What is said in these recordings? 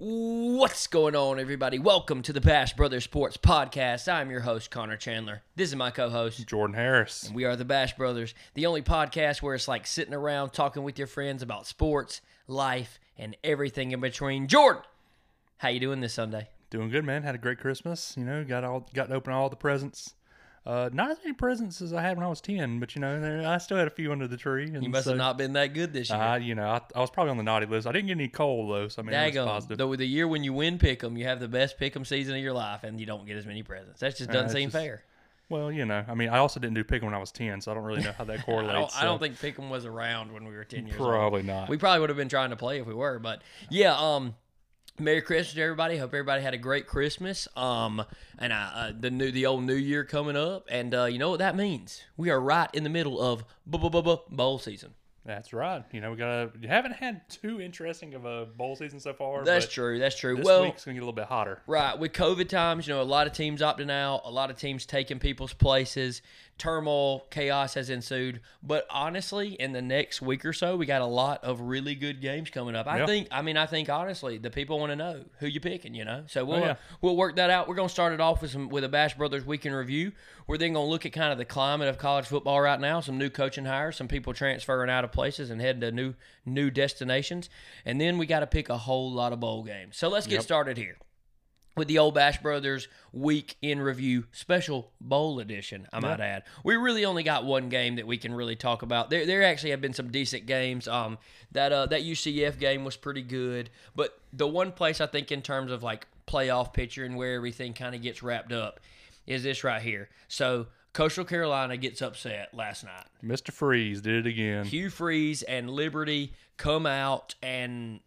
What's going on, everybody? Welcome to the Bash Brothers Sports Podcast. I'm your host, Connor Chandler. This is my co host. Jordan Harris. And We are the Bash Brothers, the only podcast where it's like sitting around talking with your friends about sports, life, and everything in between. Jordan, how you doing this Sunday? Doing good, man. Had a great Christmas. You know, got all got to open all the presents. Uh, not as many presents as I had when I was ten, but you know, I still had a few under the tree. And You must so, have not been that good this year. Uh, you know, I, I was probably on the naughty list. I didn't get any coal though, so I mean, Daggum. positive. The, the year when you win pick'em, you have the best pick'em season of your life, and you don't get as many presents. That just doesn't it's seem just- fair. Well, you know, I mean, I also didn't do picking when I was ten, so I don't really know how that I correlates. don't, I don't think pick'em was around when we were ten years old. probably not. We probably would have been trying to play if we were, but yeah. Um, Merry Christmas to everybody. Hope everybody had a great Christmas. Um, and uh, uh, the new the old New Year coming up, and uh, you know what that means? We are right in the middle of bowl season. That's right. You know, we got. You haven't had too interesting of a bowl season so far. That's true. That's true. This well, week's gonna get a little bit hotter. Right. With COVID times, you know, a lot of teams opting out, a lot of teams taking people's places, turmoil, chaos has ensued. But honestly, in the next week or so, we got a lot of really good games coming up. I Yeah. think I mean, I think honestly, the people want to know who you picking, you know. So we'll Oh, yeah. we'll work that out. We're gonna start it off with some with a Bash Brothers weekend review. We're then gonna look at kind of the climate of college football right now, some new coaching hires, some people transferring out of places and heading to new new destinations. And then we gotta pick a whole lot of bowl games. So let's get Yep. started here with the old Bash Brothers Week in Review special bowl edition, I might add. We really only got one game that we can really talk about. There there actually have been some decent games. Um that uh that UCF game was pretty good, but the one place I think in terms of like playoff picture and where everything kind of gets wrapped up is this right here. So Coastal Carolina gets upset last night. Mr. Freeze did it again. Hugh Freeze and Liberty come out and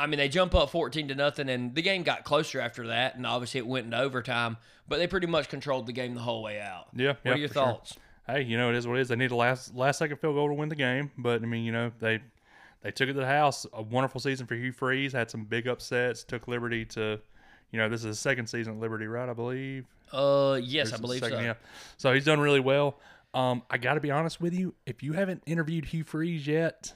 I mean they jump up 14 to nothing and the game got closer after that and obviously it went into overtime, but they pretty much controlled the game the whole way out. Yeah, What yeah, are your for sure. thoughts? hey, you know it is what it is. They need a last last second field goal to win the game, but I mean, you know they they took it to the house. A wonderful season for Hugh Freeze. Had some big upsets. Took Liberty to, you know, this is his second season at Liberty, right? I believe. Uh yes, I Or is it believe second? so. Yeah. So he's done really well. Um, I got to be honest with you. If you haven't interviewed Hugh Freeze yet,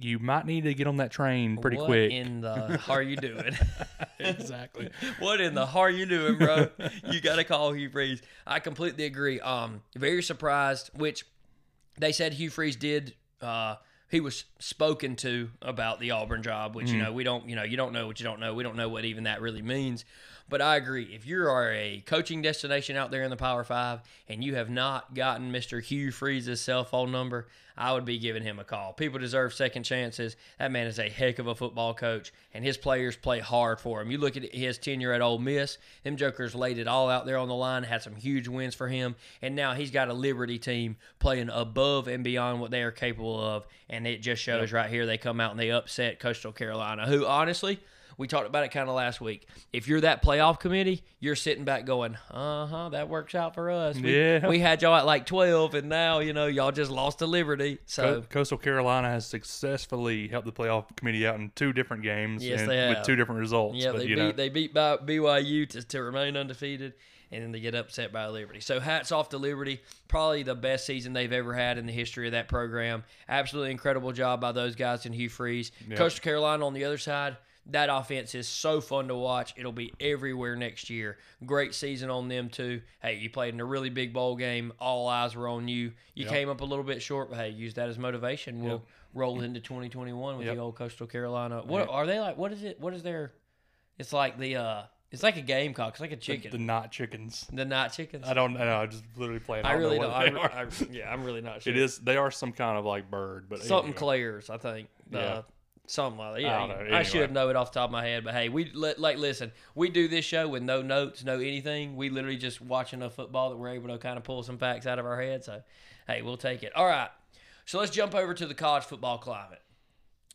you might need to get on that train pretty what quick. in the how are you doing? exactly. what in the how are you doing, bro? you got to call Hugh Freeze. I completely agree. Um, very surprised. Which they said Hugh Freeze did. Uh, he was spoken to about the Auburn job, which you know we don't. You know you don't know what you don't know. We don't know what even that really means. But I agree. If you are a coaching destination out there in the Power Five and you have not gotten Mr. Hugh Freeze's cell phone number, I would be giving him a call. People deserve second chances. That man is a heck of a football coach, and his players play hard for him. You look at his tenure at Ole Miss; them Jokers laid it all out there on the line, had some huge wins for him, and now he's got a Liberty team playing above and beyond what they are capable of. And it just shows right here they come out and they upset Coastal Carolina, who honestly. We talked about it kind of last week. If you're that playoff committee, you're sitting back going, "Uh huh, that works out for us." We, Yeah. we had y'all at like 12, and now you know y'all just lost to Liberty. So Co- Coastal Carolina has successfully helped the playoff committee out in two different games Yes, and they have. with two different results. yeah, but they beat know, they beat by BYU to, to remain undefeated, and then they get upset by Liberty. So hats off to Liberty. Probably the best season they've ever had in the history of that program. Absolutely incredible job by those guys in Hugh Freeze. Coastal Carolina on the other side. That offense is so fun to watch. It'll be everywhere next year. Great season on them too. Hey, you played in a really big bowl game. All eyes were on you. You came up a little bit short, but hey, use that as motivation. We'll roll into 2021 with Yep. the old Coastal Carolina. What are they like? What is it? What is their? It's like the uh, it's like a gamecock. It's like a chicken. the not chickens. The, not chickens. I don't know. I just literally play it. I don't really don't. I. I, yeah, I'm really not sure. It is. They are some kind of like bird, but something anyway. Claire's, I think. Yeah. Something like that. I Yeah, don't know. I Anyway. should know it off the top of my head, but hey, we like listen. We do this show with no notes, no anything. We literally just watch enough football that we're able to kind of pull some facts out of our head. So, hey, we'll take it. All right, so let's jump over to the college football climate.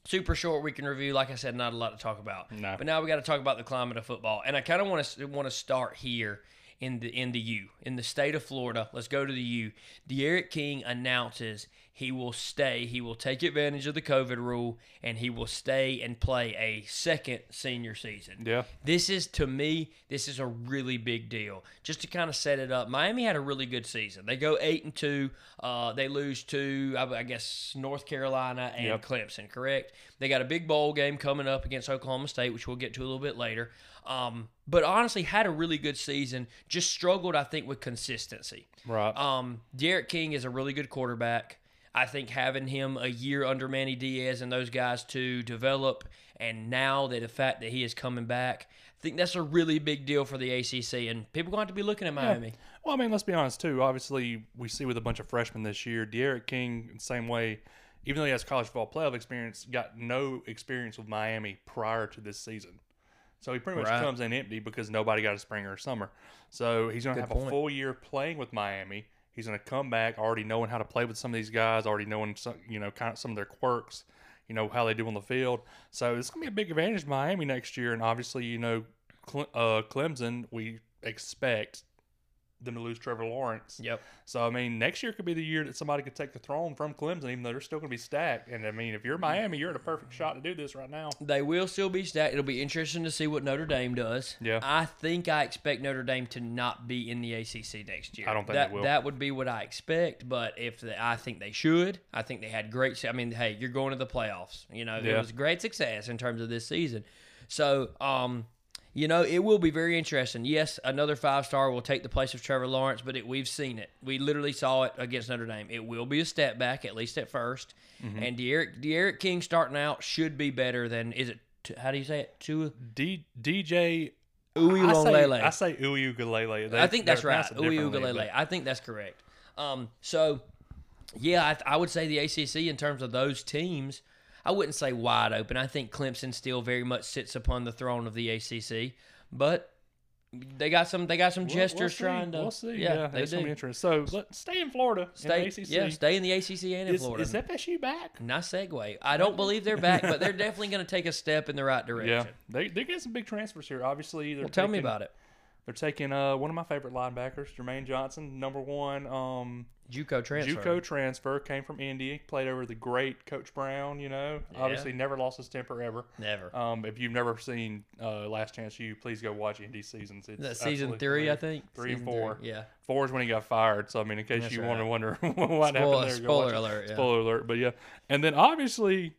Super short week in review. Like I said, not a lot to talk about. No. But now we got to talk about the climate of football, and I kind of want to want to start here in the in the U in the state of Florida. Let's go to the U. D'Eriq King announces he will stay. He will take advantage of the COVID rule and he will stay and play a second senior season. Yeah. This is to me, this is a really big deal. Just to kind of set it up, Miami had a really good season. They go eight and two. Uh, they lose to I, I guess North Carolina and Yep. Clemson. Correct. They got a big bowl game coming up against Oklahoma State, which we'll get to a little bit later. Um, but honestly, had a really good season. Just struggled, I think, with consistency. Right. Um, D'Eriq King is a really good quarterback. I think having him a year under Manny Diaz and those guys to develop, and now that the fact that he is coming back, I think that's a really big deal for the ACC, and people going to have to be looking at Miami. Well, I mean, let's be honest too. Obviously, we see with a bunch of freshmen this year, D'Eriq King, same way. Even though he has college football playoff experience, got no experience with Miami prior to this season. So he pretty much Right. comes in empty because nobody got a spring or a summer. So he's going to have point. a full year playing with Miami. He's going to come back already knowing how to play with some of these guys, already knowing some, you know, kind of some of their quirks, you know, how they do on the field. So it's going to be a big advantage to Miami next year. And obviously, you know, Cle- uh, Clemson, we expect them to lose Trevor Lawrence. Yep. So I mean, next year could be the year that somebody could take the throne from Clemson, even though they're still going to be stacked. And I mean, if you're Miami, you're in a perfect shot to do this right now. They will still be stacked. It'll be interesting to see what Notre Dame does. Yeah. I think I expect Notre Dame to not be in the ACC next year. I don't think that will. that would be what I expect. But if they, I think they should, I think they had great. I mean, hey, you're going to the playoffs. You know, it was great success in terms of this season. So, um, you know, it will be very interesting. Yes, another five star will take the place of Trevor Lawrence, but it, we've seen it. We literally saw it against Notre Dame. It will be a step back, at least at 1st Mm-hmm. And D'Eriq, D'Eriq King starting out should be better than is it? How do you say it? Tua D- DJ. Uwe I say, Longlele. I say Uwe They- I think that's right. pronounced Uli differently, Ugalele. but- I think that's correct. Um, so, yeah, I, I would say the ACC in terms of those teams, I wouldn't say wide open. I think Clemson still very much sits upon the throne of the ACC, but they got some they got some We'll- gestures we'll trying to. We'll see. Yeah, Yeah, they do. be interesting. So let, stay in Florida. Stay, in the ACC. yeah, stay in the ACC and in is, Florida. is FSU back? nice segue. I don't believe they're back, but they're definitely going to take a step in the right direction. Yeah, they they get some big transfers here. Obviously, they're Well, tell me about it. They're taking uh, one of my favorite linebackers, Jermaine Johnson, number one. Um, JUCO transfer. JUCO transfer came from Indy, played over the great Coach Brown. You know, obviously never lost his temper ever. Never. Um, if you've never seen uh, Last Chance U, please go watch Indy seasons. It's That season three, I think. Three and Season four. Yeah. Four is when he got fired. So I mean, in case That's you right. want to wonder what Spoiler- happened there, spoiler alert, yeah. Spoiler alert. But yeah, and then obviously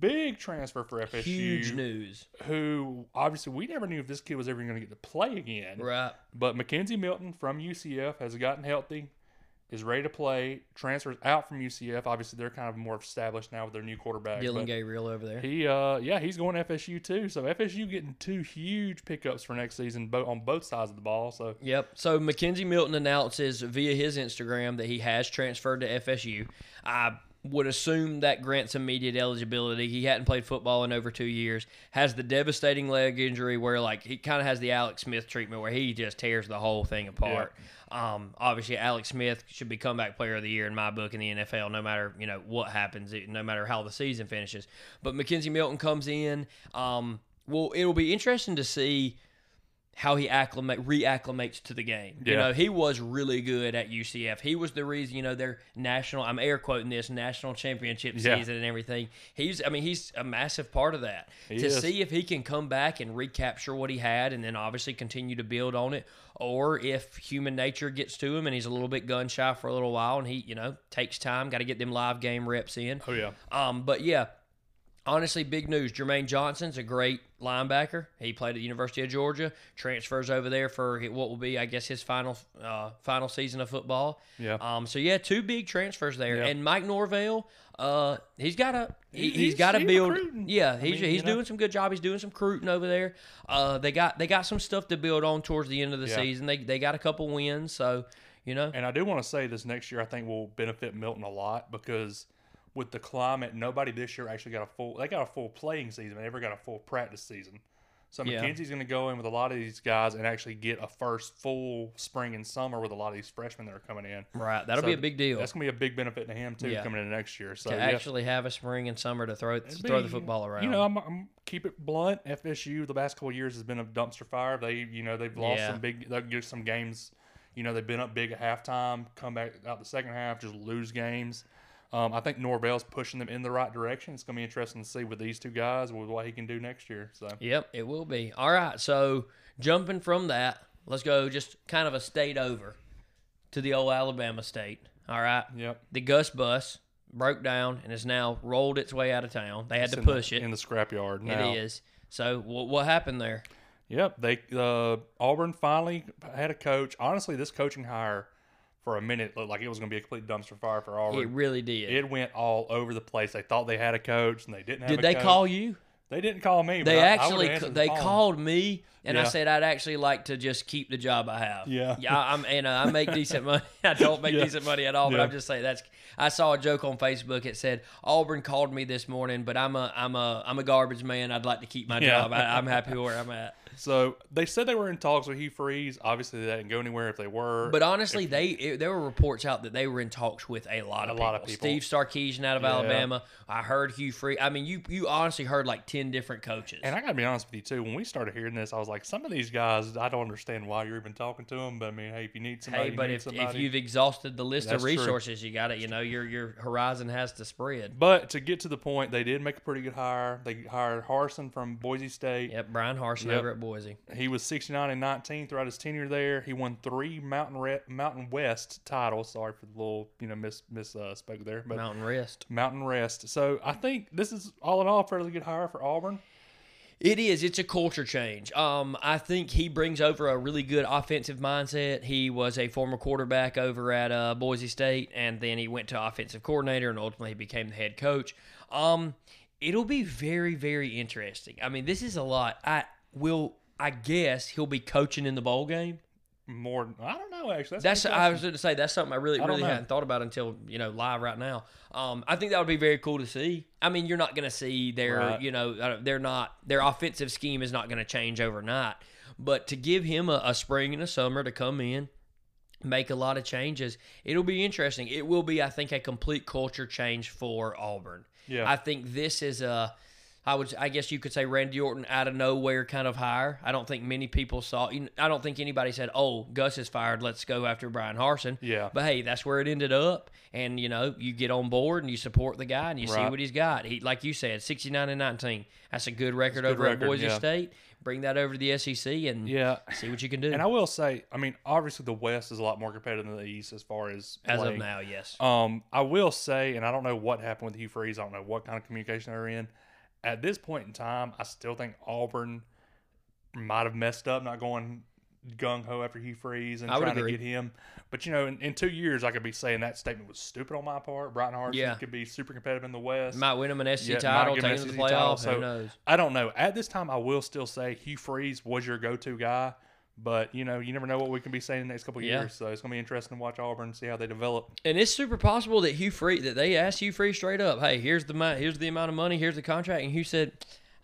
big transfer for FSU. Huge news. Who obviously we never knew if this kid was ever going to get to play again. Right. But McKenzie Milton from UCF has gotten healthy, is ready to play. Transfers out from UCF. Obviously, they're kind of more established now with their new quarterback. Dillon Gabriel over there. He, uh, yeah, he's going to FSU too. So FSU getting two huge pickups for next season, both on both sides of the ball. So Yep. So McKenzie Milton announces via his Instagram that he has transferred to FSU. I would assume that grants immediate eligibility. He hadn't played football in over two years. Has the devastating leg injury where like he kind of has the Alex Smith treatment where he just tears the whole thing apart. Um, obviously, Alex Smith should be comeback player of the year in my book in the NFL, no matter you know what happens, no matter how the season finishes. But McKenzie Milton comes in. Um, well, it'll be interesting to see how he acclimate reacclimates to the game. You know, he was really good at UCF. He was the reason, you know, their national I'm air quoting this national championship Yeah. season and everything. He's I mean, he's a massive part of that. He to is. see if he can come back and recapture what he had and then obviously continue to build on it or if human nature gets to him and he's a little bit gun shy for a little while and he, you know, takes time, got to get them live game reps in. oh yeah, Um, but yeah, honestly, big news. Jermaine Johnson's a great linebacker. He played at the University of Georgia. Transfers over there for what will be, I guess, his final uh, final season of football. Yeah. Um. So yeah, two big transfers there. Yeah. And Mike Norvell, uh, he's got a he, he's- got to build. recruiting. Yeah, I he's mean, he's you know. doing some good job. He's doing some recruiting over there. Uh, they got they got some stuff to build on towards the end of the Yeah. season. They they got a couple wins. So you know. and I do want to say this next year I think will benefit Milton a lot because with the climate, nobody this year actually got a full. They got a full playing season. They never got a full practice season. So Yeah. McKenzie's going to go in with a lot of these guys and actually get a first full spring and summer with a lot of these freshmen that are coming in. Right. That'll So be a big deal. That's going to be a big benefit to him too Yeah. coming in next year. So to yeah. actually have a spring and summer to throw It'd throw the football around. You know, I'm, I'm keep it blunt. FSU the last couple of years has been a dumpster fire. They, you know, they've lost some big, they'll get some games. You know, they've been up big at halftime, come back out the second half, just lose games. Um, I think Norvell's pushing them in the right direction. It's going to be interesting to see with these two guys with what he can do next year. So Yep, it will be. All right, so jumping from that, let's go just kind of a state over to the old Alabama state. All right. Yep. The Gus bus broke down and has now rolled its way out of town. They had It's to in the- push it. in the scrapyard. It Now, is. So what, what happened there? Yep, they uh, Auburn finally had a coach. Honestly, this coaching hire for a minute looked like it was going to be a complete dumpster fire for Auburn. It really did. It, went all over the place. They thought they had a coach and they didn't have. did they coach. call you? They didn't call me. They but I- I actually would've the they called me and I said I'd actually like to just keep the job I have. Yeah. yeah. I'm and uh, I make decent money. I don't make Yeah. decent money at all, but Yeah. I'm just saying that's. I saw a joke on Facebook. It said Auburn called me this morning, but I'm a I'm a I'm a garbage man. I'd like to keep my Yeah. job. I, I'm happy where I'm at. So they said they were in talks with Hugh Freeze. Obviously, they didn't go anywhere if they were. But honestly, they it, there were reports out that they were in talks with a lot of A people. lot of people. Steve Sarkisian out of Yeah. Alabama. I heard Hugh Free. I mean, you you honestly heard like ten different coaches. and I got to be honest with you too. When we started hearing this, I was like, some of these guys, I don't understand why you're even talking to them. But I mean, hey, if you need somebody, Hey, you but need if, if somebody. you've exhausted the list of true. resources, you got it. You know, your your horizon has to spread. But to get to the point, they did make a pretty good hire. They hired Harsin from Boise State. Yep, Bryan Harsin Yep. over at Boise. He was 69 and 19 throughout his tenure there. He won three Mountain Re- Mountain West titles. Sorry for the little, you know, miss miss uh, spoke there, but Mountain Rest. Mountain Rest. So I think this is all in all a fairly good hire for Auburn. It is. It's a culture change. Um, I think he brings over a really good offensive mindset. He was a former quarterback over at uh, Boise State, and then he went to offensive coordinator, and ultimately he became the head coach. Um, it'll be very, very interesting. I mean, this is a lot. I will. I guess he'll be coaching in the bowl game. More, I don't know actually. That's good I was going to say that's something I really I really know. hadn't thought about until you know live right now. Um, I think that would be very cool to see. I mean, you're not going to see their Right. you know they're not their offensive scheme is not going to change overnight, but to give him a, a spring and a summer to come in, make a lot of changes, it'll be interesting. It will be, I think, a complete culture change for Auburn. Yeah. I think this is a. I would, I guess you could say Randy Orton out of nowhere kind of hire. I don't think many people saw. I don't think anybody said, "Oh, Gus is fired. Let's go after Bryan Harsin." Yeah. But hey, that's where it ended up, and you know, you get on board and you support the guy and you see what he's got. He, like you said, sixty-nine and nineteen. That's a good record good over record, at Boise yeah. State. Bring that over to the SEC and yeah. see what you can do. And I will say, I mean, obviously the West is a lot more competitive than the East as far as As of now, yes. Um, I will say, and I don't know what happened with Hugh Freeze. I don't know what kind of communication they're in. At this point in time, I still think Auburn might have messed up, not going gung ho after Hugh Freeze and I trying to get him. But you know, in, in two years, I could be saying that statement was stupid on my part. Bryan Harsin Yeah. could be super competitive in the West. Might win him an SEC Yeah, title, take him to the title, playoffs. so- Who knows? I don't know. At this time, I will still say Hugh Freeze was your go-to guy. But you know, you never know what we can be saying in the next couple of Yeah. years. So it's gonna be interesting to watch Auburn and see how they develop. And it's super possible that Hugh Free that they asked Hugh Free straight up, "Hey, here's the here's the amount of money, here's the contract," and Hugh said,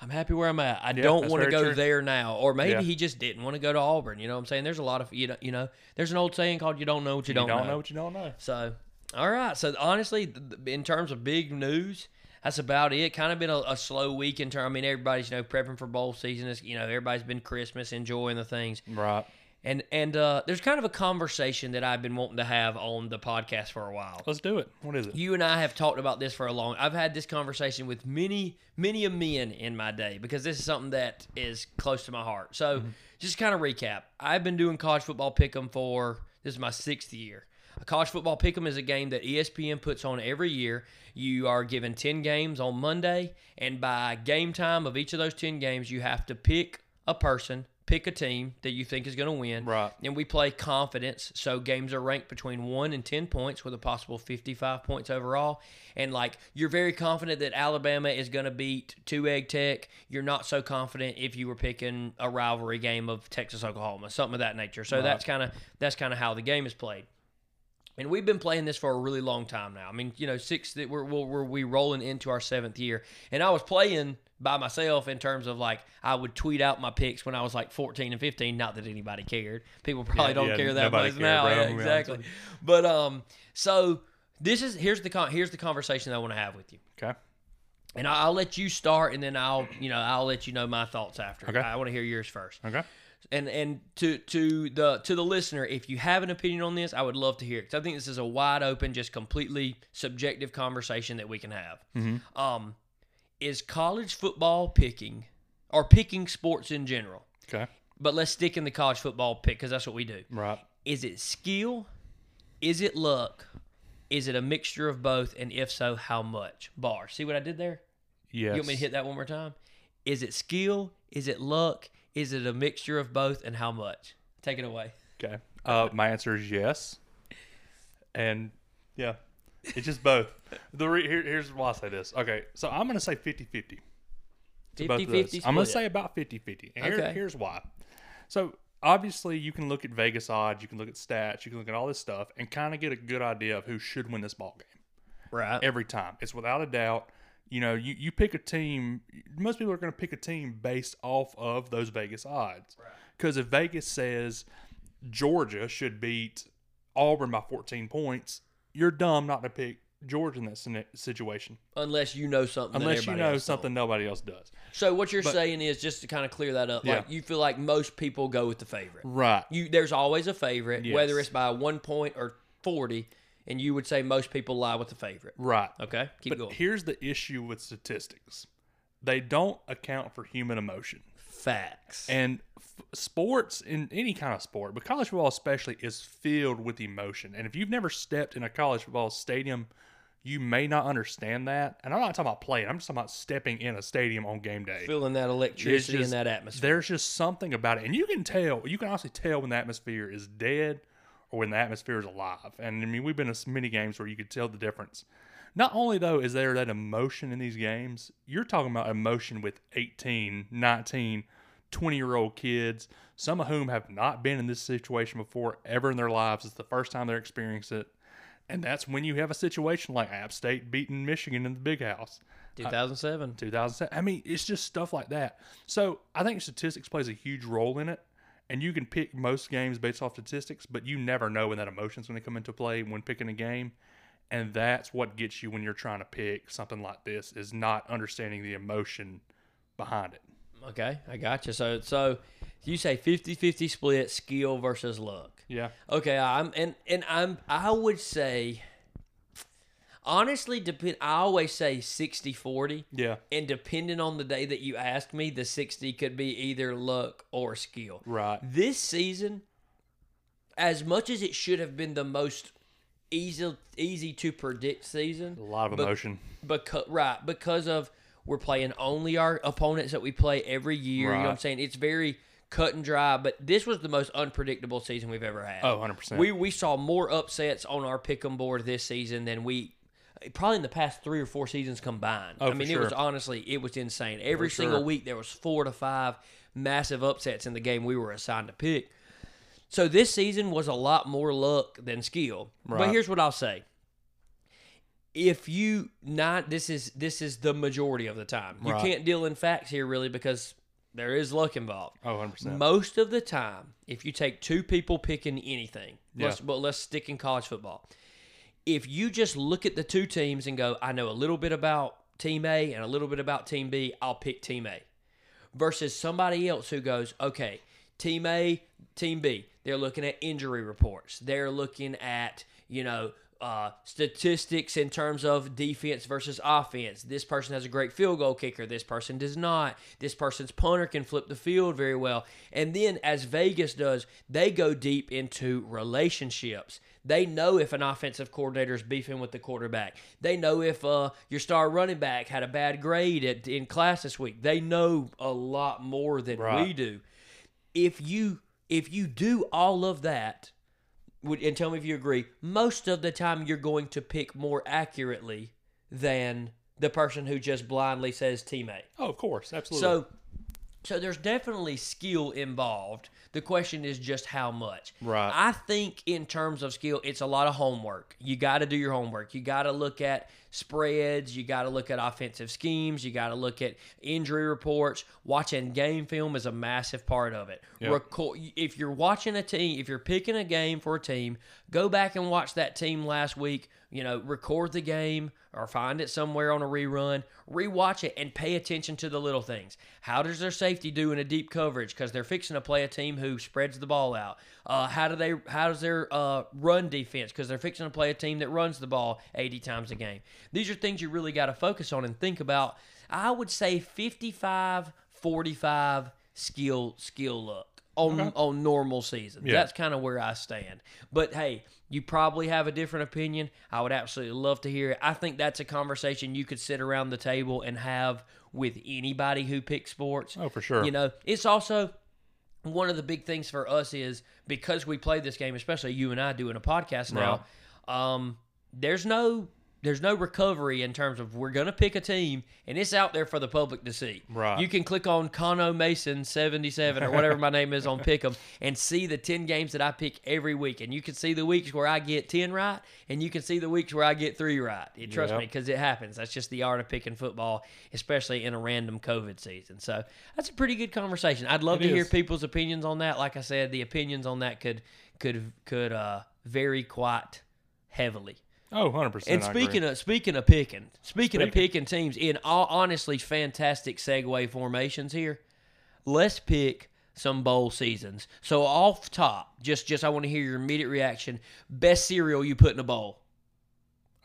"I'm happy where I'm at. I don't want to go true. there now." Or maybe Yeah. he just didn't want to go to Auburn. You know what I'm saying? There's a lot of you know, you know there's an old saying called "You don't know what you, You don't, don't know. know what you don't know. So, all right. So honestly, in terms of big news, that's about it. Kind of been a, a slow week in terms. I mean, everybody's you know prepping for bowl season. It's, you know, everybody's been Christmas, enjoying the things. Right. And and uh, there's kind of a conversation that I've been wanting to have on the podcast for a while. Let's do it. What is it? You and I have talked about this for a long. I've had this conversation with many, many a men in my day because this is something that is close to my heart. So, just kind of recap. I've been doing college football pick'em for this is my sixth year. A college football pick'em is a game that ESPN puts on every year. You are given ten games on Monday, and by game time of each of those ten games, you have to pick a person, pick a team that you think is going to win. Right. And we play confidence. So games are ranked between one and 10 points with a possible 55 points overall. And like, you're very confident that Alabama is going to beat Two Egg Tech. You're not so confident if you were picking a rivalry game of Texas Oklahoma, something of that nature. So that's kind of that's kind of how the game is played. And we've been playing this for a really long time now. I mean, you know, six that we're, we're, we're we rolling into our seventh year. And I was playing by myself in terms of like I would tweet out my picks when I was like 14 and 15. Not that anybody cared. People probably Yeah, don't yeah, care that much now. bro, Yeah, I'm gonna be honest exactly. But um, so this is here's the con- here's the conversation I want to have with you. Okay. and I'll let you start, and then I'll you know I'll let you know my thoughts after. Okay. I want to hear yours first. Okay. And and to to the to the listener, if you have an opinion on this, I would love to hear it because I think this is a wide open, just completely subjective conversation that we can have. Um, is college football picking or picking sports in general? Okay. But let's stick in the college football pick because that's what we do. Right. Is it skill? Is it luck? Is it a mixture of both? And if so, how much? Bar. See what I did there? Yes. You want me to hit that one more time? Is it skill? Is it luck? Is it a mixture of both? And how much? Take it away. Okay. Uh, my answer is yes. And yeah, it's just both. The re- here, here's why I say this. Okay, so I'm going to say 50 50. 50 50 I'm going to say about 50 50. And here- Okay. here's why. So obviously, you can look at Vegas odds, you can look at stats, you can look at all this stuff, and kind of get a good idea of who should win this ball game Right. every time. It's without a doubt. You know, you, you pick a team. Most people are going to pick a team based off of those Vegas odds. Because if Vegas says Georgia should beat Auburn by 14 points, you're dumb not to pick Georgia in that situation. Unless you know something. Unless you know don't. something nobody else does. So what you're But- saying is just to kind of clear that up. Yeah. Like you feel like most people go with the favorite. Right. You there's always a favorite, Yes. whether it's by one point or forty, and you would say most people lie with the favorite. Right. Okay, keep But going. here's the issue with statistics they don't account for human emotion. Facts. And f- sports, in any kind of sport, but college football especially, is filled with emotion. And if you've never stepped in a college football stadium, you may not understand that. And I'm not talking about playing, I'm just talking about stepping in a stadium on game day. Feeling that electricity just- and that atmosphere. There's just something about it. And you can tell, you can honestly tell when the atmosphere is dead when the atmosphere is alive. And I mean, we've been to many games where you could tell the difference. Not only, though, is there that emotion in these games, you're talking about emotion with 18, 19, 20 year old kids, some of whom have not been in this situation before ever in their lives. It's the first time they're experiencing it. And that's when you have a situation like App State beating Michigan in the big house. Uh, 2007. 2007. I mean, it's just stuff like that. So I think statistics plays a huge role in it. And you can pick most games based off statistics, but you never know when that emotion's going to come into play when picking a game. And that's what gets you when you're trying to pick something like this is not understanding the emotion behind it. Okay, I got you. So so you say 50-50 split skill versus luck. Yeah. Okay, I'm and and I'm I would say honestly depend I always say 60-40 Yeah. and depending on the day that you ask me the 60 could be either luck or skill. Right. This season as much as it should have been the most easy easy to predict season A lot of emotion. because right because of we're playing only our opponents that we play every year. You know what I'm saying? It's very cut and dry. But this was the most unpredictable season we've ever had. Oh, 100%. We we saw more upsets on our pick'em board this season than we probably in the past three or four seasons combined. Oh, I mean, it was honestly it was insane. Every For single sure. week there was four to five massive upsets in the game we were assigned to pick. So this season was a lot more luck than skill. But here's what I'll say. If you not this is this is the majority of the time. You Right. can't deal in facts here really because there is luck involved. Oh, 100%. Most of the time, if you take two people picking anything, let's, but let's stick in college football. If you just look at the two teams and go, I know a little bit about team A and a little bit about team B, I'll pick team A. Versus somebody else who goes, okay, team A, team B, they're looking at injury reports. They're looking at, you know, uh, statistics in terms of defense versus offense. This person has a great field goal kicker. This person does not. This person's punter can flip the field very well. And then, as Vegas does, they go deep into relationships. They know if an offensive coordinator is beefing with the quarterback. They know if uh, your star running back had a bad grade at, in class this week. They know a lot more than we do. If you if you do all of that, would and tell me if you agree. Most of the time, you're going to pick more accurately than the person who just blindly says teammate. Oh, of course. Absolutely. So, so there's definitely skill involved. The question is just how much. Right. I think in terms of skill, it's a lot of homework. You got to do your homework. You got to look at spreads. You got to look at offensive schemes. You got to look at injury reports. Watching game film is a massive part of it. Yep. Record, if you're watching a team, if you're picking a game for a team, go back and watch that team last week. You know, record the game or find it somewhere on a rerun. Rewatch it and pay attention to the little things. How does their safety do in a deep coverage? Because they're fixing to play a team who spreads the ball out. Uh, how do they? How does their uh, run defense? Because they're fixing to play a team that runs the ball 80 times a game. These are things you really got to focus on and think about. I would say 55 45 skill skill luck on on normal season. Yeah. That's kind of where I stand. But hey, you probably have a different opinion. I would absolutely love to hear it. I think that's a conversation you could sit around the table and have with anybody who picks sports. Oh, for sure. You know, it's also one of the big things for us is because we play this game, especially you and I doing a podcast now. Um, there's no there's no recovery in terms of we're gonna pick a team and it's out there for the public to see. Right. You can click on Cono Mason seventy seven or whatever my name is on Pick'em and see the ten games that I pick every week, and you can see the weeks where I get ten right, and you can see the weeks where I get three right. You trust Yep. me because it happens. That's just the art of picking football, especially in a random COVID season. So that's a pretty good conversation. I'd love It to hear people's opinions on that. Like I said, the opinions on that could could could uh, vary quite heavily. Oh, 100%. And speaking of speaking of picking, speaking, of picking teams in all honestly fantastic segue formations here. Let's pick some bowl seasons. So off top, just just I want to hear your immediate reaction. Best cereal you put in a bowl.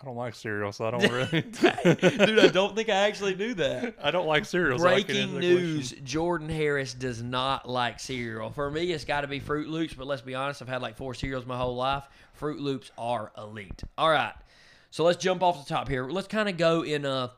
I don't like cereal, so I don't really. Dude, I don't think I actually knew that. I don't like cereal. so I Breaking answer news. Jordan Harris does not like cereal. For me, it's got to be Froot Loops. But let's be honest, I've had like four cereals my whole life. Froot Loops are elite. All right, so let's jump off the top here. Let's kind of go in a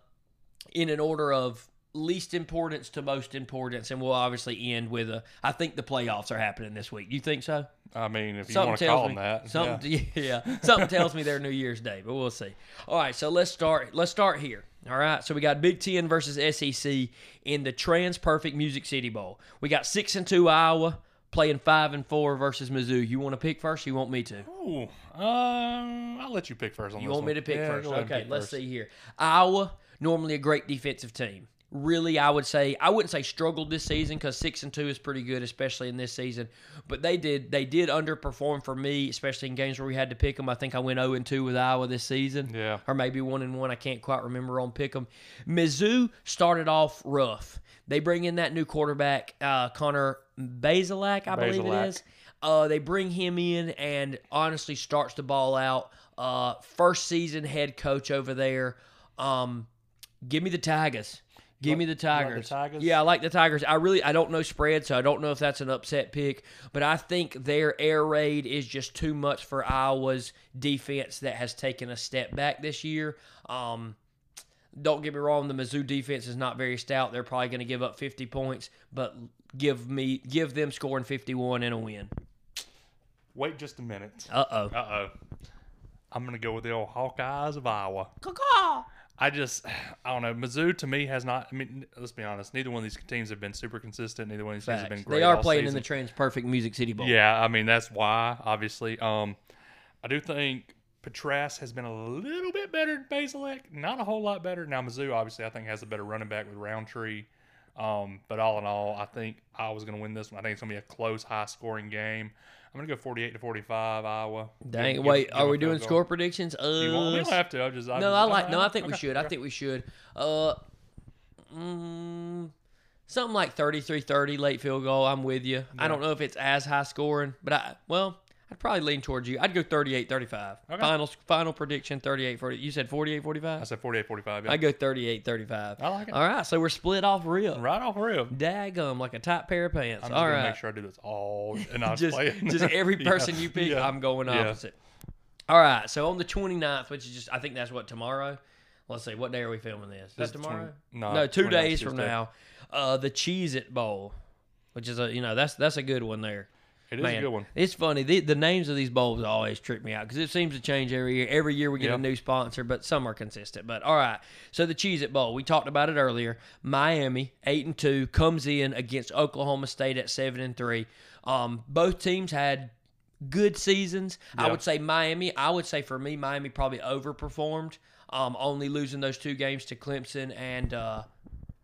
in an order of least importance to most importance, and we'll obviously end with a. I think the playoffs are happening this week. You think so? I mean, if you Something want to call me them that. something. yeah. Yeah, something tells me they're New Year's Day, but we'll see. All right, so let's start. Let's start here. All right, so we got Big Ten versus SEC in the TransPerfect Music City Bowl. We got six and two Iowa playing five and four versus Mizzou. You want to pick first? Or you want me to? Ooh, um, I'll let you pick first on You want me to pick Yeah, first? Okay, let's first. see here. Iowa, normally a great defensive team. Really, I would say I wouldn't say struggled this season because six and two is pretty good, especially in this season. But they did they did underperform for me, especially in games where we had to pick them. I think I went zero and two with Iowa this season, Yeah. or maybe one and one. I can't quite remember on pick them. Mizzou started off rough. They bring in that new quarterback, uh, Connor Bazelak, I believe it is. Uh, they bring him in and honestly starts the ball out. Uh, first season head coach over there. Um, give me the Tigers. Give me the like the Tigers. Tigers? Yeah, I like the Tigers. I really I don't know spread, so I don't know if that's an upset pick, but I think their air raid is just too much for Iowa's defense that has taken a step back this year. Um, don't get me wrong, the Mizzou defense is not very stout. They're probably going to give up 50 points, but give me give them scoring 51 and a win. Wait just a minute. Uh oh. Uh oh. I'm gonna go with the old Hawkeyes of Iowa. I just, I don't know. Mizzou to me has not. I mean, let's be honest. Neither one of these teams have been super consistent. Neither one of these teams have been great. They are playing in the TransPerfect Music City Bowl. Yeah, I mean that's why. Obviously, um, I do think Petras has been a little bit better than Bazelak. Not a whole lot better. Now Mizzou obviously I think has a better running back with Rountree. Um, but all in all, I think I was going to win this one. I think it's going to be a close, high-scoring game. I'm going to go 48 to 45 Iowa. Dang. Give- wait, give are a we doing score predictions? Uh, You want, we don't have to. I just I no, just, I like. No, I think we okay, should. I think we should. Uh, mm, something like 33-30 late field goal. I'm with you. I don't know if it's as high scoring, but I well, I'd probably lean towards you. I'd go 38-35. Okay. Final final prediction 38 40. You said 48 I said 48 45. Yeah. I go 38 35. I like it. All right, so we're split off real. right off rip. Daggum like a tight pair of pants. I'm just All going right. to make sure I do this all and not just, play it. just every Yeah, person you pick, yeah, I'm going yeah. opposite. All right, so on the 29th, which is just, I think that's what tomorrow. Let's see, what day are we filming this? Is This that is tomorrow? 20 no, no, two days from Tuesday. now. Uh, the Cheez It Bowl, which is a you know that's that's a good one there. It is Man, a good one. It's funny. The, the names of these bowls always trick me out because it seems to change every year. Every year we get Yeah. a new sponsor, but some are consistent. But all right. So the Cheez It Bowl, we talked about it earlier. Miami, eight and two, comes in against Oklahoma State at seven and three. Um, both teams had good seasons. I would say Miami. I would say for me, Miami probably overperformed. um, only losing those two games to Clemson and uh,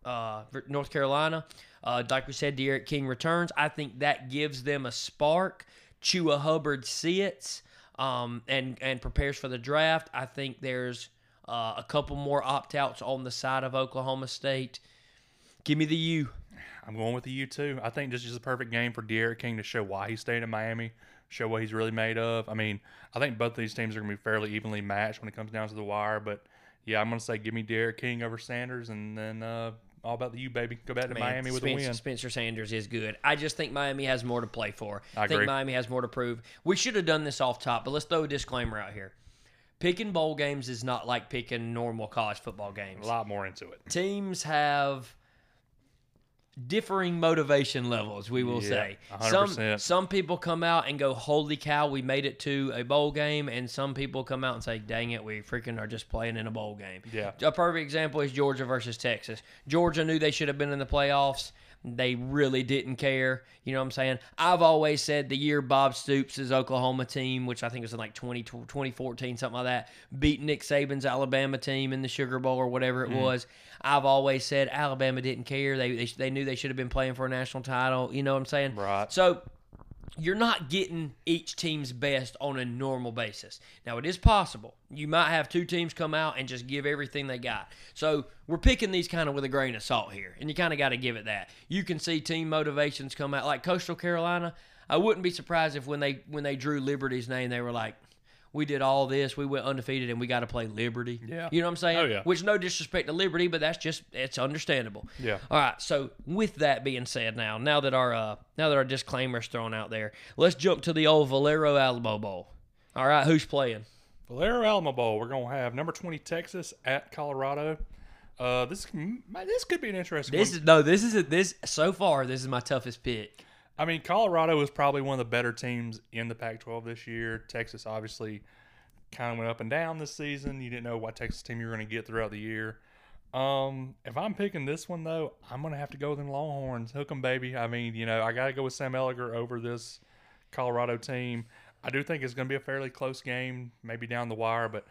uh, North Carolina. Uh, like we said, D'Eriq King returns. I think that gives them a spark. Chuba Hubbard sits um, and and prepares for the draft. I think there's uh, a couple more opt outs on the side of Oklahoma State. Give me the U. I'm going with the U too. I think this is a perfect game for D'Eriq King to show why he stayed in Miami, show what he's really made of. I mean, I think both of these teams are going to be fairly evenly matched when it comes down to the wire. But yeah, I'm going to say give me D'Eriq King over Sanders, and then uh, all about the U baby. Go back to Man, Miami with Spencer, a win. Spencer Sanders is good. I just think Miami has more to play for. I think agree. Miami has more to prove. We should have done this off top, but let's throw a disclaimer out here. Picking bowl games is not like picking normal college football games. A lot more into it. Teams have differing motivation levels, we will Yeah, say. 100%. Some some people come out and go, "Holy cow, we made it to a bowl game," and some people come out and say, "Dang it, we freaking are just playing in a bowl game." Yeah. A perfect example is Georgia versus Texas. Georgia knew they should have been in the playoffs. They really didn't care. You know what I'm saying? I've always said the year Bob Stoops' Oklahoma team, which I think was in like 20, 2014, something like that, beat Nick Saban's Alabama team in the Sugar Bowl or whatever it mm. was. I've always said Alabama didn't care. They, they, they knew they should have been playing for a national title. You know what I'm saying? Right. So you're not getting each team's best on a normal basis. Now it is possible. You might have two teams come out and just give everything they got. So we're picking these kind of with a grain of salt here, and you kind of got to give it that. You can see team motivations come out like Coastal Carolina. I wouldn't be surprised if when they when they drew Liberty's name, they were like, "We did all this, we went undefeated, and we got to play Liberty." Yeah. you know what I'm saying? Oh, yeah. Which no disrespect to Liberty, but that's just it's understandable. Yeah. All right. So with that being said, now now that our uh, now that our disclaimer's thrown out there, let's jump to the old Valero Alamo Bowl. All right, who's playing? Valero Alamo Bowl. We're gonna have number twenty Texas at Colorado. Uh, this this could be an interesting. This one. is no, this is a, this so far. This is my toughest pick. I mean, Colorado was probably one of the better teams in the Pac-12 this year. Texas obviously kind of went up and down this season. You didn't know what Texas team you were going to get throughout the year. Um, if I'm picking this one though, I'm going to have to go with them Longhorns. Hook 'em, baby. I mean, you know, I got to go with Sam Ehlinger over this Colorado team. I do think it's going to be a fairly close game, maybe down the wire, but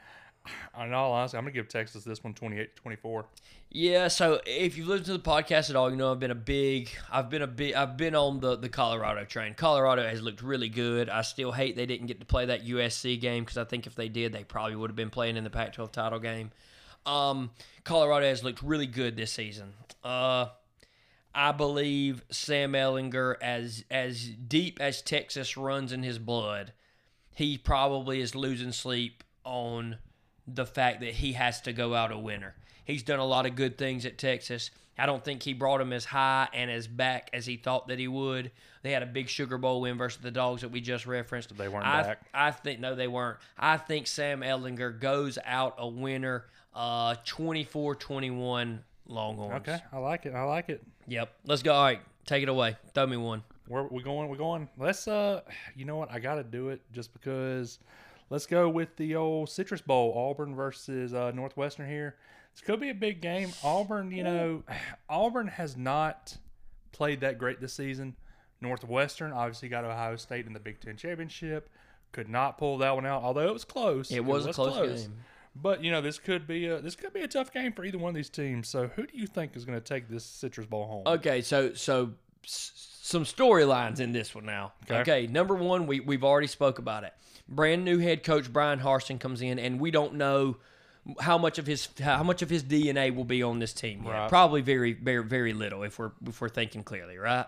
in all honesty, I'm going to give Texas this one 28-24. Yeah, so if you've listened to the podcast at all, you know I've been a big, I've been a big, I've been on the the Colorado train. Colorado has looked really good. I still hate they didn't get to play that USC game because I think if they did, they probably would have been playing in the Pac-12 title game. Um, Colorado has looked really good this season. Uh, I believe Sam Ehlinger, as as deep as Texas runs in his blood, he probably is losing sleep on the fact that he has to go out a winner. He's done a lot of good things at Texas. I don't think he brought him as high and as back as he thought that he would. They had a big Sugar Bowl win versus the Dogs that we just referenced. They weren't I, back. I think no, they weren't. I think Sam Ehlinger goes out a winner, uh, 24-21 Longhorns. Okay, I like it. I like it. Yep. Let's go. All right, take it away. Throw me one. Where we going? We're going. Let's uh, you know what? I got to do it just because. Let's go with the old Citrus Bowl, Auburn versus uh, Northwestern here. This could be a big game. Auburn, you know, Auburn has not played that great this season. Northwestern obviously got Ohio State in the Big Ten championship. Could not pull that one out, although it was close. It was a close game. But you know, this could be a this could be a tough game for either one of these teams. So, who do you think is going to take this Citrus Bowl home? Okay, so so s- some storylines in this one now. Okay. Okay. number one, we we've already spoke about it. Brand new head coach Bryan Harsin comes in, and we don't know how much of his how much of his DNA will be on this team. Right. Probably very very very little if we're if we're thinking clearly, right?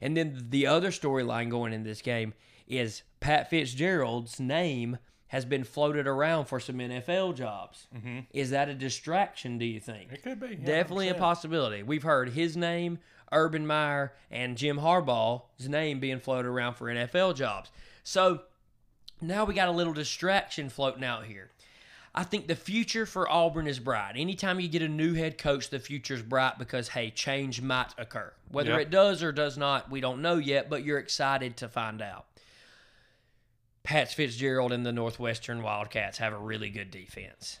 And then the other storyline going in this game is Pat Fitzgerald's name has been floated around for some NFL jobs. Mm-hmm. Is that a distraction? Do you think? It could be yeah, Definitely a possibility. We've heard his name, Urban Meyer, and Jim Harbaugh's name being floated around for NFL jobs. So now we got a little distraction floating out here. I think the future for Auburn is bright. Anytime you get a new head coach, the future is bright because hey, change might occur. Whether Yeah. it does or does not, we don't know yet, but you're excited to find out. Pat Fitzgerald and the Northwestern Wildcats have a really good defense.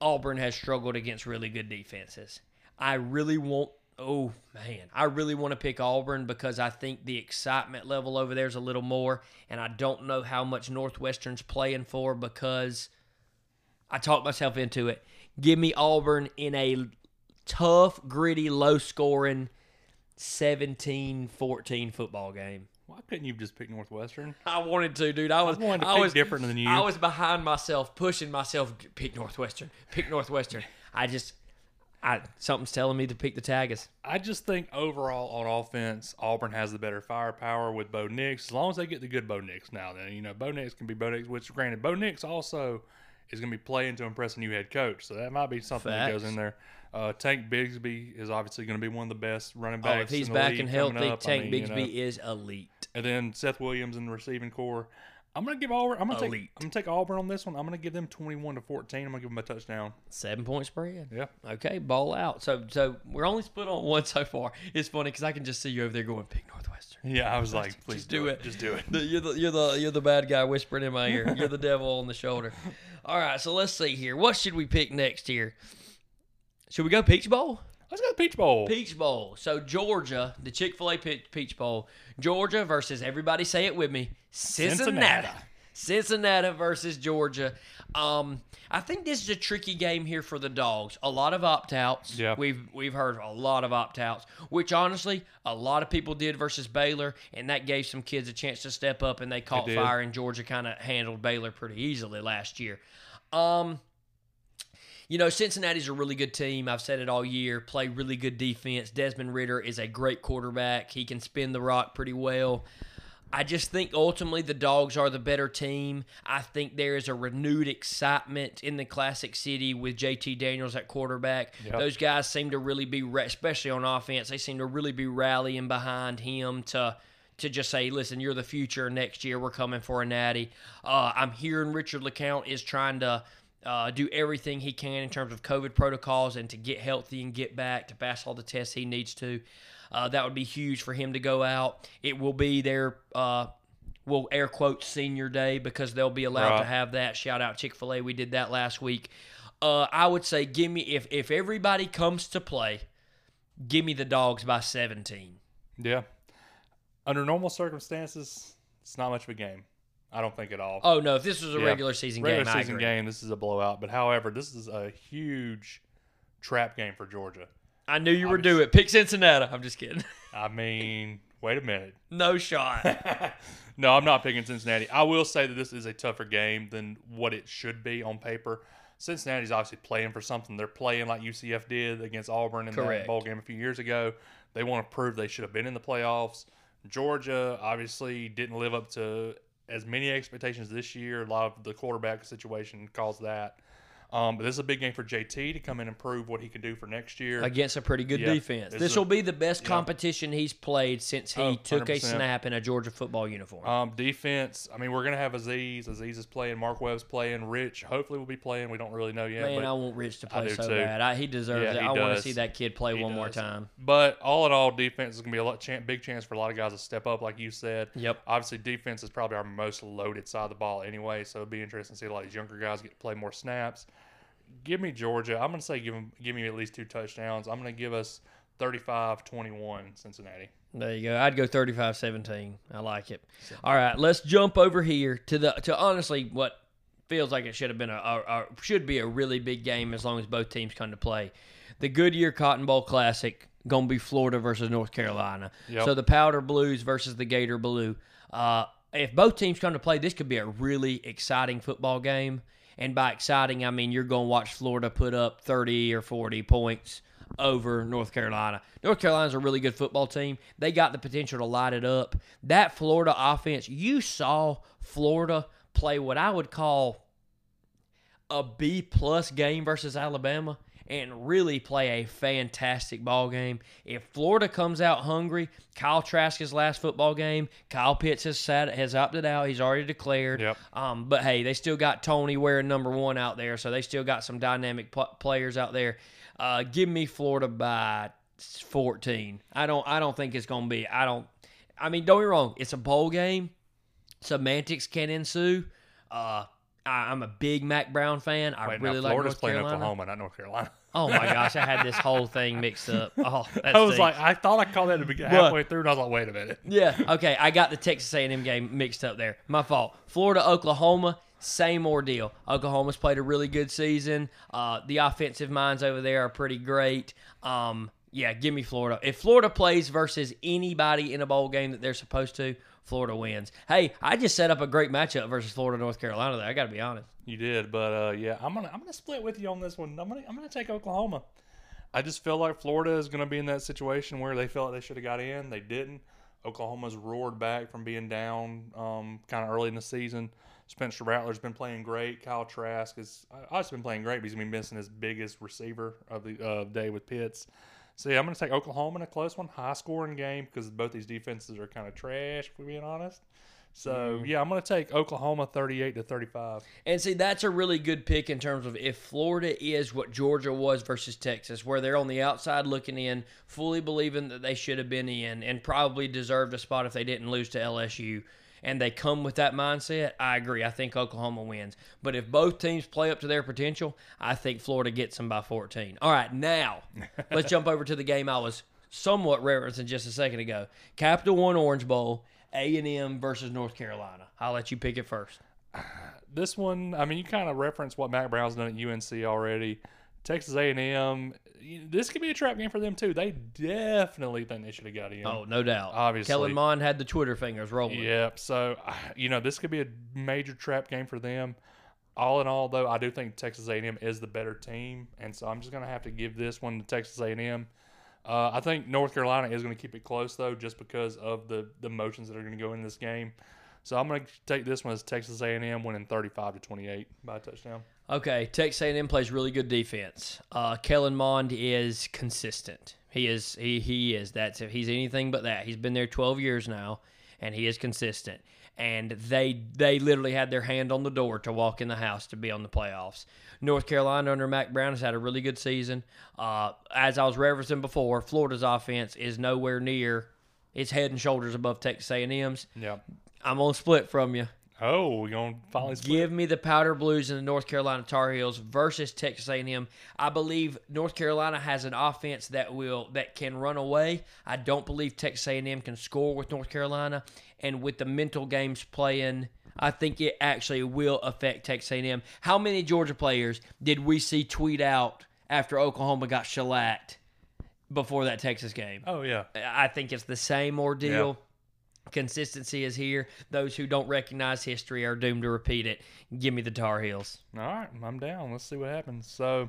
Auburn has struggled against really good defenses. I really want oh man, I really want to pick Auburn because I think the excitement level over there is a little more and I don't know how much Northwestern's playing for because I talked myself into it. Give me Auburn in a tough, gritty, low scoring 17 14 football game. Why couldn't you just pick Northwestern? I wanted to, dude. I was, I wanted to I pick was different than you. I was behind myself, pushing myself. Pick Northwestern. Pick Northwestern. I just, I something's telling me to pick the Tigers. I just think overall on offense, Auburn has the better firepower with Bo Nix. As long as they get the good Bo Nix now, then you know Bo Nix can be Bo Nix. Which, granted, Bo Nix also is going to be playing to impress a new head coach, so that might be something that goes in there. Uh, Tank Bigsby is obviously going to be one of the best running backs. Oh, if he's in the back and healthy, up. I Tank mean, you Bigsby know. is elite. and then Seth Williams in the receiving core. I'm gonna give Auburn. I'm gonna take. Elite. I'm gonna take Auburn on this one. I'm gonna give them 21 to 14. I'm gonna give them a touchdown. Seven point spread. Yeah. Okay, ball out. So, so we're only split on one so far. It's funny because I can just see you over there going, "Pick Northwestern." Yeah, I was like, please Just do it. Just do it. The, you're the you're the you're the bad guy whispering in my ear. You're the devil on the shoulder. All right, so let's see here. What should we pick next here? Should we go Peach Bowl? Let's go to Peach Bowl. Peach Bowl. So Georgia, the Chick Fil A Peach Bowl, Georgia versus everybody say it with me, Cincinnati. Cincinnati. Cincinnati versus Georgia. Um, I think this is a tricky game here for the dogs. A lot of opt outs. Yeah. We've we've heard a lot of opt outs, which honestly a lot of people did versus Baylor, and that gave some kids a chance to step up and they caught fire and Georgia kind of handled Baylor pretty easily last year. Um you know, Cincinnati's a really good team. I've said it all year. Play really good defense. Desmond Ridder is a great quarterback. He can spin the rock pretty well. I just think ultimately the dogs are the better team. I think there is a renewed excitement in the Classic City with JT Daniels at quarterback. Yep. Those guys seem to really be, especially on offense, they seem to really be rallying behind him to to just say, listen, you're the future. Next year we're coming for a natty. Uh, I'm hearing Richard LeCounte is trying to uh, do everything he can in terms of COVID protocols and to get healthy and get back to pass all the tests he needs to. Uh, that would be huge for him to go out. It will be their, uh, will air quote, senior day because they'll be allowed to have that. Shout out Chick fil A. We did that last week. Uh, I would say, give me, if, if everybody comes to play, give me the dogs by 17. Yeah. Under normal circumstances, it's not much of a game. I don't think at all. Oh, no. If this was a Yeah. regular season Regular game, season game, this is a blowout. But however, this is a huge trap game for Georgia. I knew you were due it. Pick Cincinnati. I'm just kidding. I mean, wait a minute. no shot. no, I'm not picking Cincinnati. I will say that this is a tougher game than what it should be on paper. Cincinnati's obviously playing for something. They're playing like UCF did against Auburn in Correct. that bowl game a few years ago. They want to prove they should have been in the playoffs. Georgia obviously didn't live up to as many expectations this year. A lot of the quarterback situation caused that. Um, but this is a big game for JT to come in and prove what he can do for next year. against a pretty good Yeah, defense. this will be the best yeah. competition he's played since he Oh, took a snap in a Georgia football uniform. Um, defense. I mean, we're gonna have Azeez. Azeez is playing. Mark Webb's playing. Rich hopefully will be playing. We don't really know yet. Man, but, I want Rich to play so too. bad. I, he deserves Yeah, it. he I want to see that kid play He one more time. but all in all, defense is gonna be a lot big chance for a lot of guys to step up, like you said. Yep. Obviously, defense is probably our most loaded side of the ball anyway, so it'll be interesting to see a lot of these younger guys get to play more snaps. Give me Georgia. I'm gonna say give them, give me at least two touchdowns. I'm gonna give us 35-21 Cincinnati. There you go. I'd go 35-17. I like it. All right, let's jump over here to the to honestly what feels like it should have been a, a, a should be a really big game as long as both teams come to play. The Goodyear Cotton Bowl Classic gonna be Florida versus North Carolina. Yep. So the Powder Blues versus the Gator Blue. Uh, if both teams come to play, this could be a really exciting football game. And by exciting, I mean you're going to watch Florida put up 30 or 40 points over North Carolina. North Carolina's a really good football team. They got the potential to light it up. That Florida offense, you saw Florida play what I would call a B plus game versus Alabama and really play a fantastic ball game. If Florida comes out hungry, Kyle Trask's last football game, Kyle Pitts has sat, has opted out. He's already declared. Yep. Um, but hey, they still got Toney wearing number one out there, so they still got some dynamic pl- players out there. Uh, give me Florida by 14. I don't. I don't think it's gonna be. I don't. I mean, don't get me wrong. It's a bowl game. Semantics can ensue. Uh, I, I'm a big Mack Brown fan. I Wait, really now like Florida's North playing Carolina. Oklahoma, not North Carolina. Oh my gosh, I had this whole thing mixed up. Oh, I was stinks. like, I thought I called that at the beginning, What? halfway through, and I was like, wait a minute. Yeah, okay. I got the Texas A&M game mixed up there. My fault. Florida, Oklahoma, Same ordeal. Oklahoma's played a really good season. Uh, the offensive minds over there are pretty great. Um, yeah, give me Florida. If Florida plays versus anybody in a bowl game that they're supposed to, Florida wins. Hey, I just set up a great matchup versus Florida North Carolina. There, I got to be honest. You did, but uh, yeah, I'm gonna I'm gonna split with you on this one. I'm gonna I'm gonna take Oklahoma. I just feel like Florida is gonna be in that situation where they felt like they should have got in, they didn't. Oklahoma's roared back from being down um, kind of early in the season. Spencer Rattler's been playing great. Kyle Trask has also been playing great, but he's been missing his biggest receiver of the uh, day with Pitts. So yeah, I'm going to take Oklahoma in a close one, high scoring game because both these defenses are kind of trash. If we're being honest. So mm-hmm. yeah, I'm going to take Oklahoma 38 to 35. And see, that's a really good pick in terms of if Florida is what Georgia was versus Texas, where they're on the outside looking in, fully believing that they should have been in and probably deserved a spot if they didn't lose to LSU. And they come with that mindset. I agree. I think Oklahoma wins. But if both teams play up to their potential, I think Florida gets them by 14. All right, now let's jump over to the game I was somewhat referencing just a second ago. Capital One Orange Bowl a&M versus North Carolina. I'll let you pick it first. This one, I mean, you kind of referenced what Mack Brown's done at UNC already. Texas A&M, this could be a trap game for them too. They definitely think they should have got in. Oh, no doubt. Obviously. Kellen Mond had the Twitter fingers rolling. Yep. So, you know, this could be a major trap game for them. All in all, though, I do think Texas A&M is the better team, and so I'm just going to have to give this one to Texas A&M. Uh, I think North Carolina is going to keep it close though, just because of the the motions that are going to go in this game. So I'm going to take this one as Texas A&M winning 35 to 28 by a touchdown. Okay, Texas A&M plays really good defense. Uh, Kellen Mond is consistent. He is he he is that's if he's anything but that. He's been there 12 years now, and he is consistent. And they they literally had their hand on the door to walk in the house to be on the playoffs. North Carolina under Mack Brown has had a really good season. Uh, as I was referencing before, Florida's offense is nowhere near. It's head and shoulders above Texas A&M's. Yeah. I'm on split from you. Oh, we're gonna finally split. Give me the Powder Blues and the North Carolina Tar Heels versus Texas A&M. I believe North Carolina has an offense that will that can run away. I don't believe Texas A&M can score with North Carolina, and with the mental games playing, I think it actually will affect Texas A&M. How many Georgia players did we see tweet out after Oklahoma got shellacked before that Texas game? Oh yeah. I think it's the same ordeal. Consistency is here. Those who don't recognize history are doomed to repeat it. Give me the Tar Heels. All right, I'm down. Let's see what happens. So,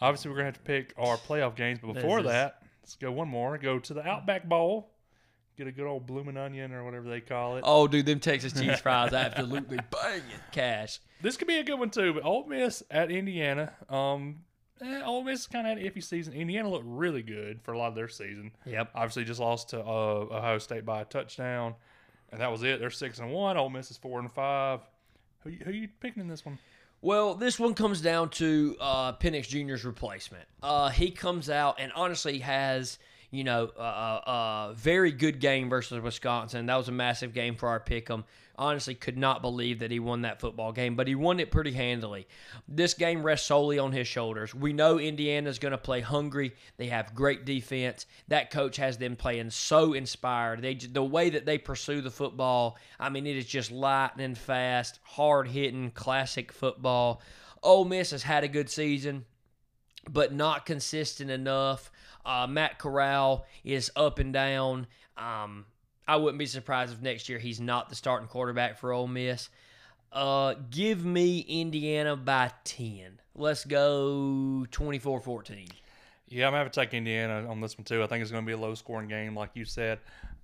obviously, we're gonna have to pick our playoff games, but before is- that, let's go one more. Go to the Outback Bowl. Get a good old blooming onion or whatever they call it. Oh, dude, them Texas cheese fries absolutely banging. Cash. This could be a good one too. But Ole Miss at Indiana. Um, eh, Ole Miss kind of had an iffy season. Indiana looked really good for a lot of their season. Yep. Obviously, just lost to uh, Ohio State by a touchdown, and that was it. They're six and one. Ole Miss is four and five. Who who you picking in this one? Well, this one comes down to uh, Penix Jr.'s replacement. Uh, he comes out and honestly has, you know, a very good game versus Wisconsin. That was a massive game for our pick'em. Honestly, could not believe that he won that football game, but he won it pretty handily. This game rests solely on his shoulders. We know Indiana's going to play hungry. They have great defense. That coach has them playing so inspired. They the way that they pursue the football. I mean, it is just lightning fast, hard hitting, classic football. Ole Miss has had a good season but not consistent enough. Uh, Matt Corral is up and down. Um, I wouldn't be surprised if next year he's not the starting quarterback for Ole Miss. Uh, give me Indiana by 10. Let's go 24 14. Yeah, I'm gonna have to take Indiana on this one too. I think it's gonna be a low scoring game, like you said.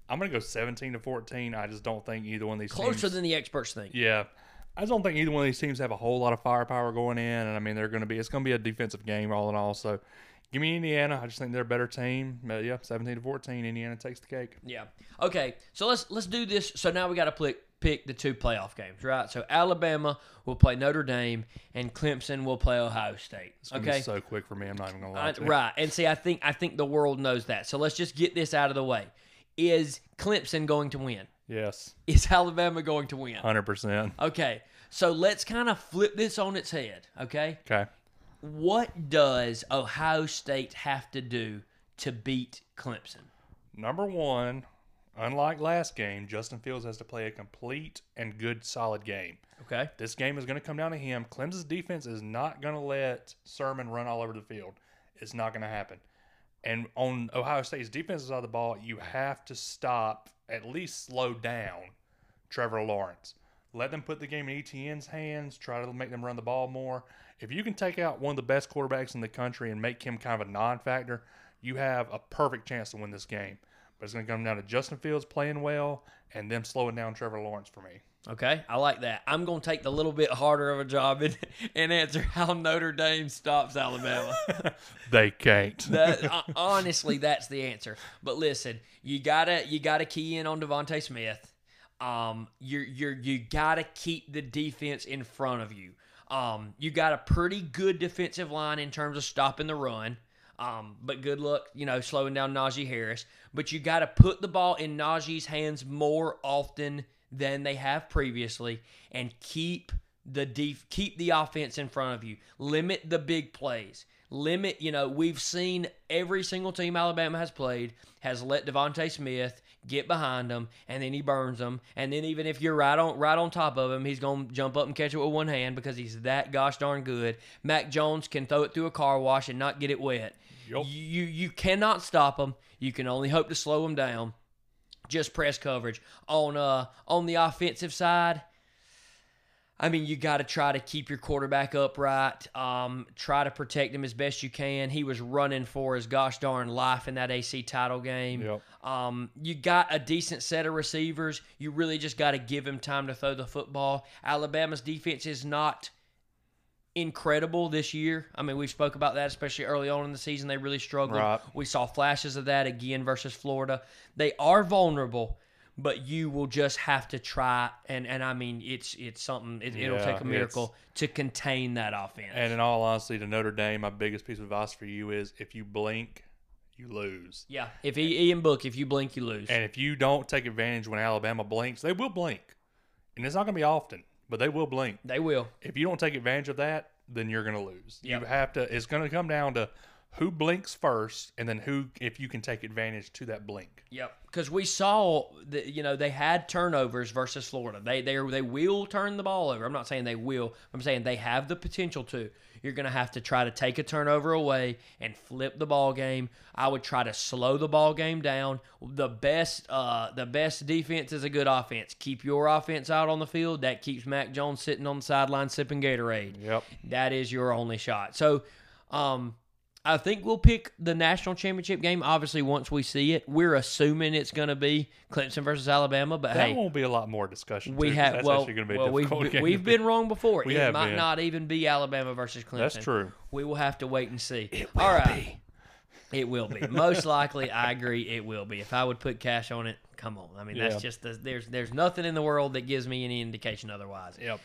I'm gonna go 17 to 14. I just don't think either one of these Closer teams. than the experts think. Yeah. I just don't think either one of these teams have a whole lot of firepower going in, and I mean they're going to be. It's going to be a defensive game all in all. So, give me Indiana. I just think they're a better team. But yeah, seventeen to fourteen, Indiana takes the cake. Yeah. Okay. So let's let's do this. So now we got to pick pick the two playoff games, right? So Alabama will play Notre Dame, and Clemson will play Ohio State. It's Okay. be so quick for me. I'm not even going to lie. Right. And see, I think I think the world knows that. So let's just get this out of the way. Is Clemson going to win? Yes, Is Alabama going to win? hundred percent. Okay. So let's kind of flip this on its head. Okay. Okay. What does Ohio State have to do to beat Clemson? Number one, Unlike last game, Justin Fields has to play a complete and good, solid game. Okay. This game is going to come down to him. Clemson's defense is not going to let Sermon run all over the field. It's not going to happen. And on Ohio State's defensive side of the ball, you have to stop, at least slow down Trevor Lawrence. Let them put the game in Etienne's hands, try to make them run the ball more. If you can take out one of the best quarterbacks in the country and make him kind of a non factor, you have a perfect chance to win this game. But it's going to come down to Justin Fields playing well and them slowing down Trevor Lawrence for me. Okay, I like that. I'm going to take the little bit harder of a job and, and answer how Notre Dame stops Alabama. They can't. That, uh, honestly, that's the answer. But listen, you gotta you gotta key in on DeVonta Smith. Um, you're you're you gotta keep the defense in front of you. Um, you got a pretty good defensive line in terms of stopping the run. Um, but good luck, you know, slowing down Najee Harris. But you got to put the ball in Najee's hands more often than they have previously, and keep the def- keep the offense in front of you. Limit the big plays. Limit, you know, we've seen every single team Alabama has played has let DeVonta Smith get behind them, and then he burns them. And then even if you're right on right on top of him, he's gonna jump up and catch it with one hand because he's that gosh darn good. Mac Jones can throw it through a car wash and not get it wet. You you you cannot stop him. You can only hope to slow him down. Just press coverage on uh on the offensive side. I mean, you got to try to keep your quarterback upright. Um, try to protect him as best you can. He was running for his gosh darn life in that ACC title game. Yep. Um, you got a decent set of receivers. You really just got to give him time to throw the football. Alabama's defense is not incredible this year. I mean, we spoke about that, especially early on in the season. They really struggled. Right. We saw flashes of that again versus Florida. They are vulnerable, but you will just have to try. And, and I mean, it's it's something. It, it'll Yeah, take a miracle to contain that offense. And in all honesty, to Notre Dame, my biggest piece of advice for you is if you blink, you lose. yeah, if he, Ian Book, if you blink, you lose. And if you don't take advantage when Alabama blinks, they will blink. And it's not going to be often, but they will blink. they will. If you don't take advantage of that, then you're going to lose. Yep. You have to, it's going to come down to who blinks first and then who, if you can take advantage to that blink. Yep, because we saw that you know they had turnovers versus Florida. They they they will turn the ball over. I'm not saying they will. I'm saying they have the potential to. You're going to have to try to take a turnover away and flip the ball game. I would try to slow the ball game down. The best uh the best defense is a good offense. Keep your offense out on the field. That keeps Mac Jones sitting on the sideline sipping Gatorade. Yep. That is your only shot. So, um, I think we'll pick the national championship game. Obviously, once we see it, we're assuming it's going to be Clemson versus Alabama. But That hey, won't be a lot more discussion. we have well, actually going to a well we've, we've been wrong before. We it might been. not even be Alabama versus Clemson. That's true. We will have to wait and see. It will All right. It will be. Most likely, I agree. It will be. If I would put cash on it, come on. I mean, Yeah. that's just the, there's there's nothing in the world that gives me any indication otherwise. Yep.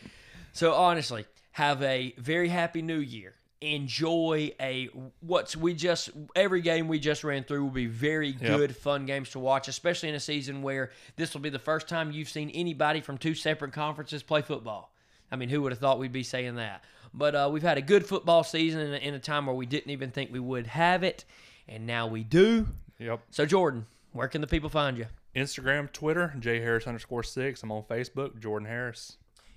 So honestly, have a very happy new year. Enjoy a what's we just every game we just ran through will be very good, fun games to watch, especially in a season where this will be the first time you've seen anybody from two separate conferences play football. I mean, who would have thought we'd be saying that? But uh, we've had a good football season in a, in a time where we didn't even think we would have it, and now we do. Yep. So Jordan, where can the people find you? Instagram, Twitter, J Harris underscore six. I'm on Facebook, Jordan Harris.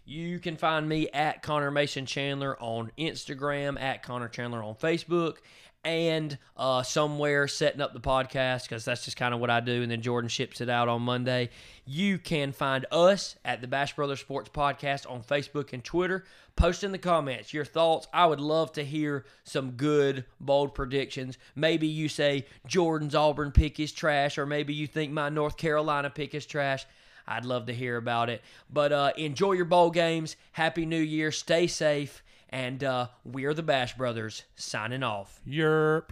You can find me at Connor Mason Chandler on Instagram, at Connor Chandler on Facebook, and uh, somewhere setting up the podcast because that's just kind of what I do. And then Jordan ships it out on Monday. You can find us at the Bash Brothers Sports Podcast on Facebook and Twitter. Post in the comments your thoughts. I would love to hear some good, bold predictions. Maybe you say Jordan's Auburn pick is trash, or maybe you think my North Carolina pick is trash. I'd love to hear about it. But uh, enjoy your bowl games. Happy New Year. Stay safe. And uh, we're the Bash Brothers signing off. Yerp.